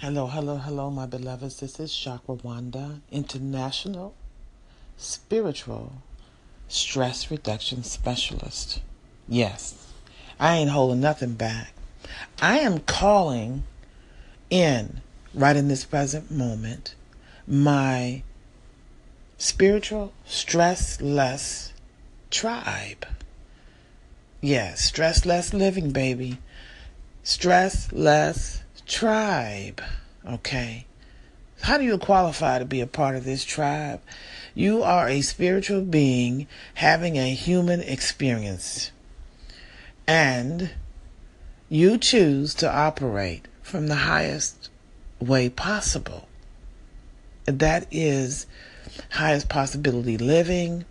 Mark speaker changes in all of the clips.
Speaker 1: Hello, hello, hello, my beloveds. This is Chakra Wanda, International Spiritual Stress Reduction Specialist. Yes, I ain't holding nothing back. I am calling in, right in this present moment, my spiritual stress less tribe. Yes, stress less living, baby. Stress less tribe. Okay. How do you qualify to be a part of this tribe? You are a spiritual being having a human experience. And you choose to operate from the highest way possible. That is highest possibility living.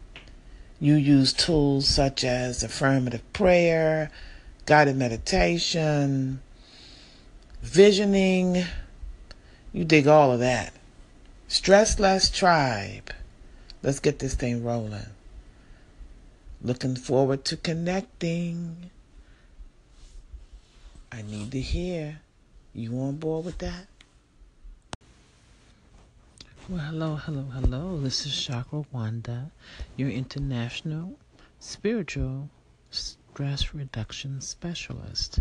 Speaker 1: You use tools such as affirmative prayer, guided meditation, visioning. You dig all of that. Stress less tribe. Let's get this thing rolling. Looking forward to connecting. I need to hear. You on board with that? Well, hello, hello, hello. This is Chakra Wanda, your international spiritual stress reduction specialist.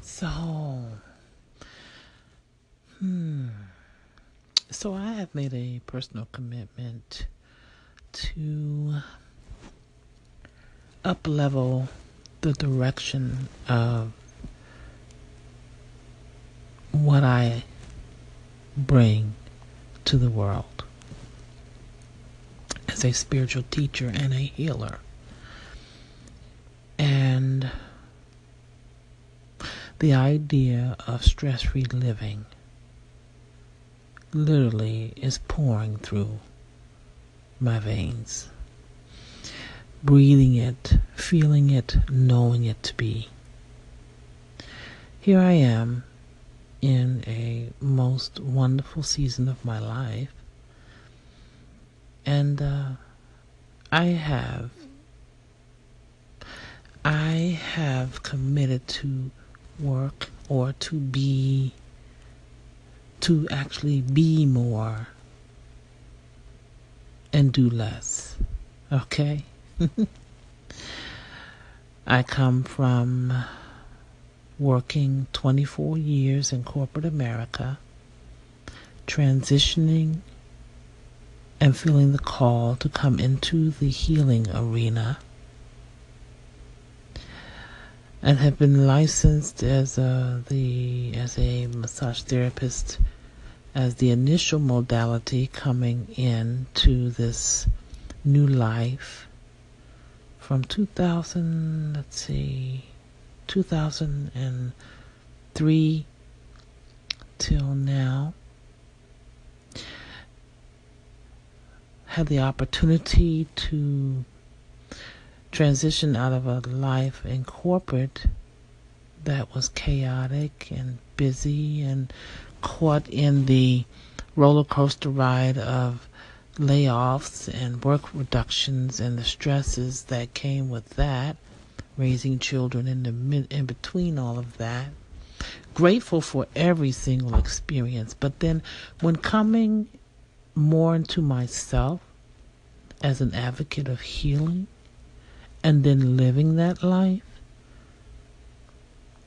Speaker 1: So, So I have made a personal commitment to up level the direction of what I bring to the world as a spiritual teacher and a healer. And the idea of stress free living literally is pouring through my veins. Breathing it, feeling it, knowing it to be. Here I am in a most wonderful season of my life, and uh, I have I have committed to work or to be to actually be more and do less. Okay? I come from working 24 years in corporate America, transitioning and feeling the call to come into the healing arena and have been licensed as a the as a massage therapist as the initial modality coming in to this new life from 2000 let's see 2003 till now. Had the opportunity to transition out of a life in corporate that was chaotic and busy and caught in the roller coaster ride of layoffs and work reductions and the stresses that came with that, raising children in the mid, in between all of that. Grateful for every single experience, but then when coming more into myself as an advocate of healing, and then living that life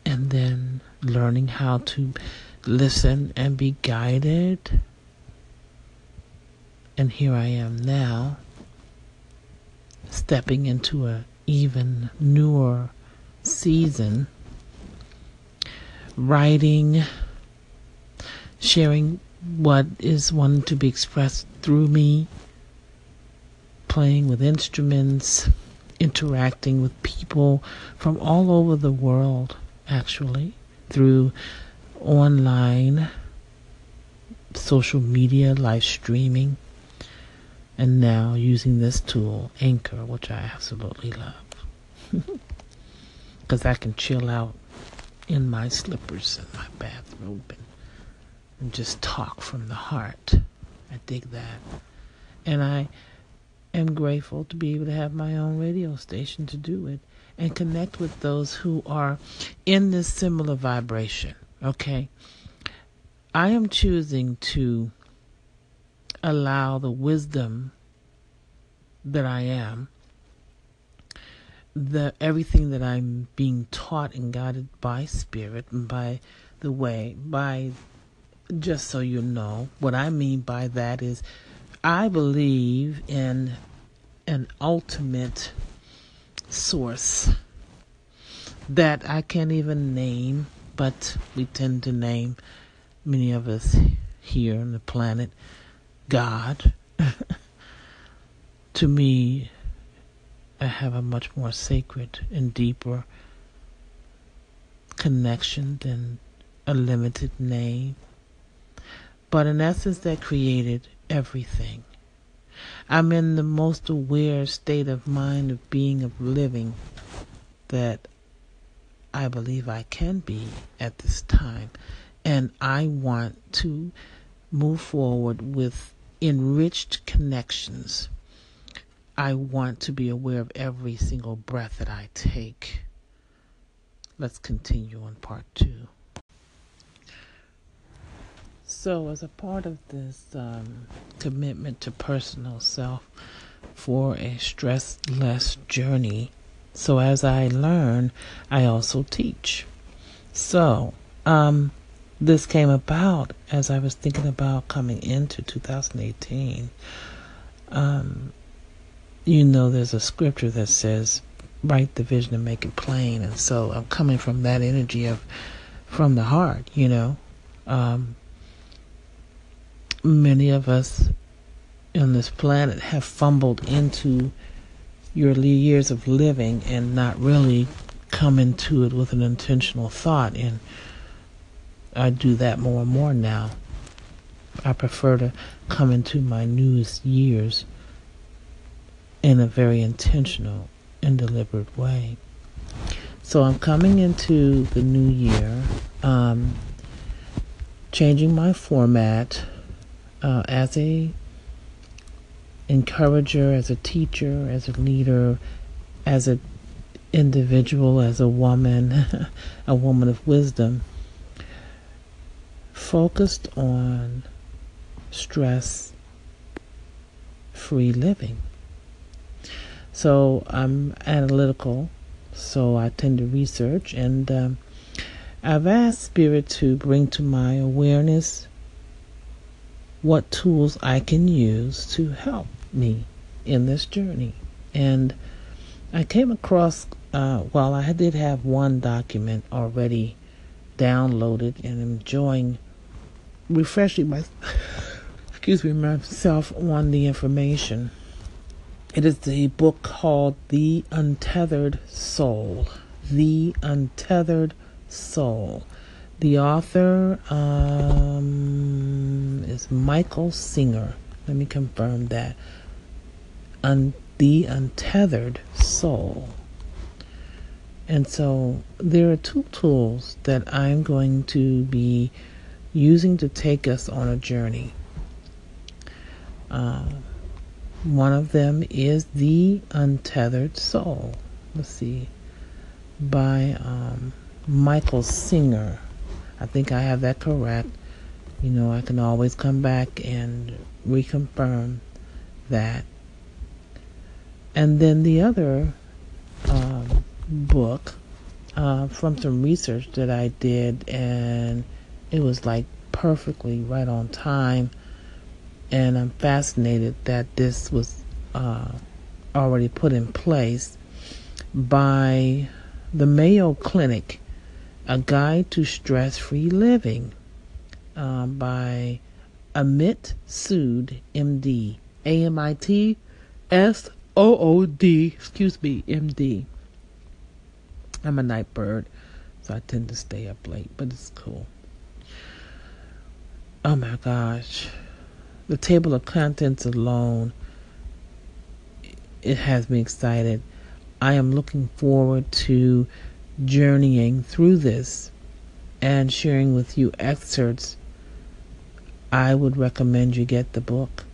Speaker 1: and then learning how to listen and be guided. And here I am now, stepping into a even newer season, writing, sharing what is wanted to be expressed through me, playing with instruments interacting with people from all over the world, actually, through online, social media, live streaming, and now using this tool, Anchor, which I absolutely love. Because I can chill out in my slippers and my bathrobe and, and just talk from the heart. I dig that. And I am grateful to be able to have my own radio station to do it and connect with those who are in this similar vibration. Okay. I am choosing to allow the wisdom that I am, the everything that I'm being taught and guided by spirit and by the way, by just so you know, what I mean by that is I believe in an ultimate source that I can't even name, but we tend to name many of us here on the planet God. to me, I have a much more sacred and deeper connection than a limited name. But in essence, that created everything. I'm in the most aware state of mind of being, of living that I believe I can be at this time. And I want to move forward with enriched connections. I want to be aware of every single breath that I take. Let's continue on part two. So, as a part of this um, commitment to personal self for a stress less journey, so as I learn, I also teach. So, um, this came about as I was thinking about coming into 2018. Um, you know, there's a scripture that says, write the vision and make it plain. And so I'm coming from that energy of, from the heart, you know. Um, many of us on this planet have fumbled into your years of living and not really come into it with an intentional thought. And I do that more and more now. I prefer to come into my newest years in a very intentional and deliberate way. So I'm coming into the new year, um, changing my format uh, as a encourager, as a teacher, as a leader, as an individual, as a woman, a woman of wisdom, focused on stress free living. So I'm analytical, so I tend to research, and um, I've asked Spirit to bring to my awareness what tools I can use to help me in this journey. And I came across, uh, I did have one document already downloaded and enjoying refreshing my, excuse me, myself on the information. It is the book called The Untethered Soul. The Untethered Soul. The author um, is Michael Singer. Let me confirm that. Un- the Untethered Soul. And so there are two tools that I'm going to be using to take us on a journey. Uh, one of them is The Untethered Soul. Let's see. By um, Michael Singer. I think I have that correct. You know, I can always come back and reconfirm that. And then the other um, book uh, from some research that I did, and it was like perfectly right on time. And I'm fascinated that this was uh, already put in place by the Mayo Clinic a Guide to Stress Free Living uh, by Amit Sood, MD. A M I T S O O D, excuse me, MD. I'm a night bird, so I tend to stay up late, but it's cool. Oh my gosh. The table of contents alone, it has me excited. I am looking forward to journeying through this and sharing with you excerpts, I would recommend you get the book.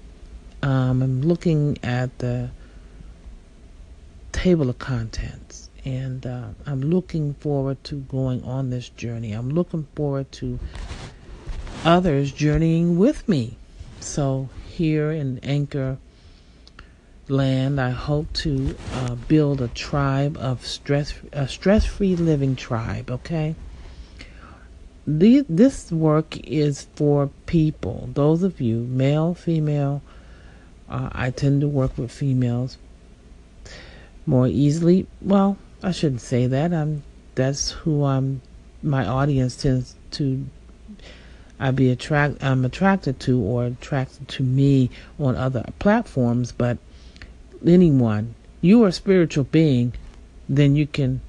Speaker 1: Um, I'm looking at the table of contents and uh, I'm looking forward to going on this journey. I'm looking forward to others journeying with me. So here in Anchor land, I hope to uh, build a tribe of stress, a stress-free living tribe. Okay. The, this work is for people, those of you, male, female. Uh, I tend to work with females more easily. Well, I shouldn't say that. I'm that's who I'm. My audience tends to. I be attract. I'm attracted to or attracted to me on other platforms, but anyone, you are a spiritual being, then you can,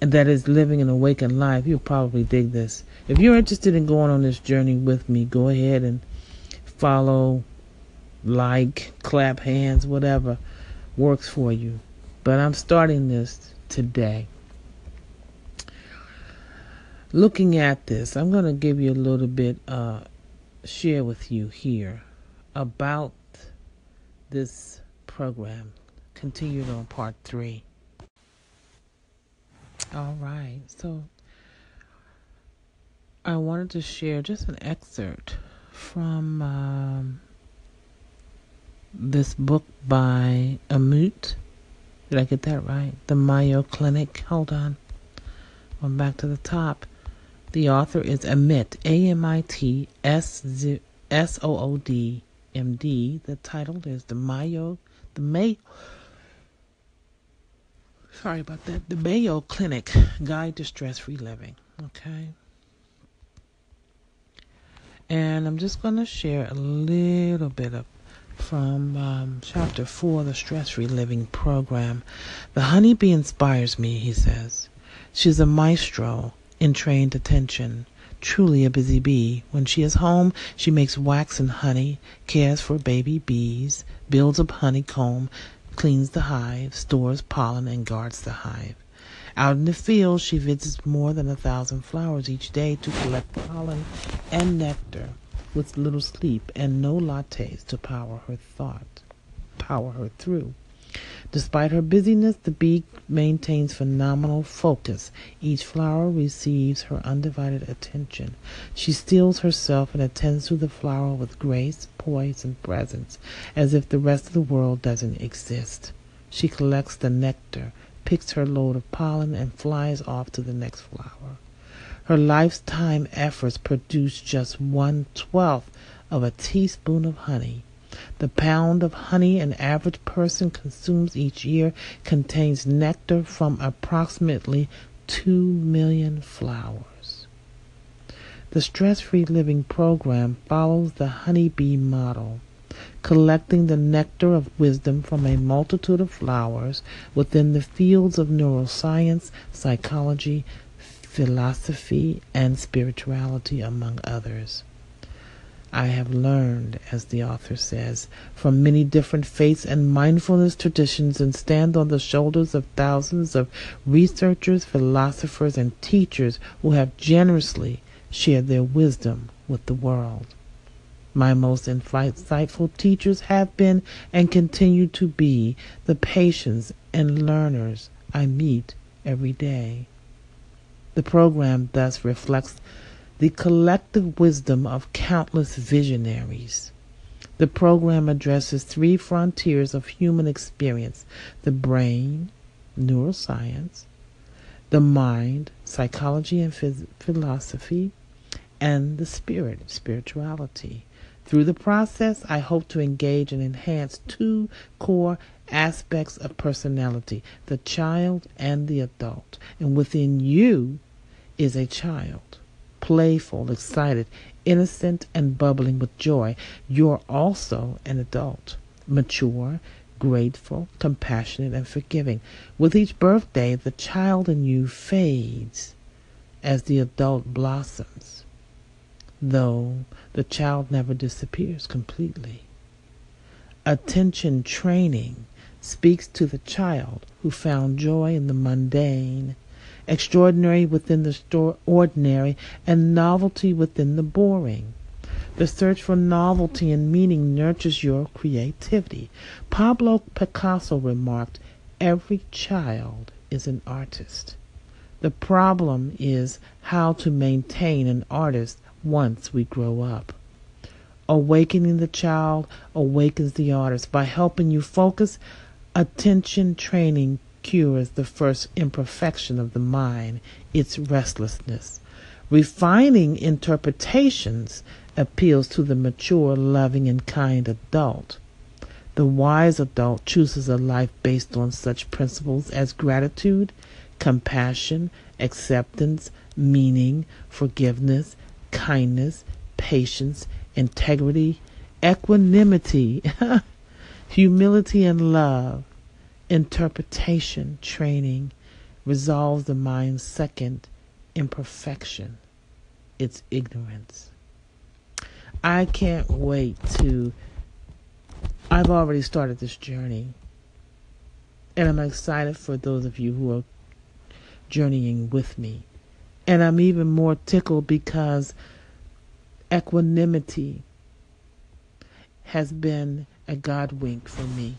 Speaker 1: and that is living an awakened life. You'll probably dig this. If you're interested in going on this journey with me, go ahead and follow, like, clap hands, whatever works for you. But I'm starting this today. Looking at this, I'm going to give you a little bit, uh, share with you here about this program. Continued on part three. All right, so I wanted to share just an excerpt from um, this book by Amut did I get that right? The Mayo Clinic. Hold on. Going back to the top. The author is Amit, A M I T S O O D M D. The title is The Mayo, the May. Sorry about that. The Mayo Clinic Guide to Stress Free Living. Okay. And I'm just going to share a little bit of from um, chapter 4 the Stress Free Living Program. The honeybee inspires me, he says. She's a maestro in trained attention, truly a busy bee. When she is home, she makes wax and honey, cares for baby bees, builds a honeycomb, cleans the hive, stores pollen, and guards the hive. Out in the field, she visits more than a thousand flowers each day to collect pollen and nectar with little sleep and no lattes to power her thought, power her through. Despite her busyness, the bee maintains phenomenal focus. Each flower receives her undivided attention. She steels herself and attends to the flower with grace, poise, and presence, as if the rest of the world doesn't exist. She collects the nectar, picks her load of pollen, and flies off to the next flower. Her lifetime efforts produce just one twelfth of a teaspoon of honey. The pound of honey an average person consumes each year contains nectar from approximately 2 million flowers. The Stress Free Living program follows the honeybee model, collecting the nectar of wisdom from a multitude of flowers within the fields of neuroscience, psychology, philosophy, and spirituality, among others. I have learned, as the author says, from many different faiths and mindfulness traditions and stand on the shoulders of thousands of researchers, philosophers, and teachers who have generously shared their wisdom with the world. My most insightful teachers have been and continue to be the patients and learners I meet every day. The program thus reflects the collective wisdom of countless visionaries. The program addresses three frontiers of human experience the brain, neuroscience, the mind, psychology and phys- philosophy, and the spirit, spirituality. Through the process, I hope to engage and enhance two core aspects of personality the child and the adult. And within you is a child, playful, excited, innocent, and bubbling with joy. You're also an adult, mature, grateful, compassionate, and forgiving. With each birthday, the child in you fades as the adult blossoms, though the child never disappears completely. Attention training speaks to the child who found joy in the mundane, extraordinary within the ordinary, and novelty within the boring. The search for novelty and meaning nurtures your creativity. Pablo Picasso remarked, Every child is an artist. The problem is how to maintain an artist once we grow up. Awakening the child awakens the artist by helping you focus. Attention training cures the first imperfection of the mind, its restlessness. Refining interpretations appeals to the mature, loving, and kind adult. The wise adult chooses a life based on such principles as gratitude, compassion, acceptance, meaning, forgiveness, kindness, patience, integrity, equanimity, humility, and love. Interpretation training resolves the mind's second imperfection, its ignorance. I can't wait to. I've already started this journey, and I'm excited for those of you who are journeying with me. And I'm even more tickled because equanimity has been a God wink for me,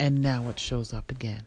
Speaker 1: and now it shows up again.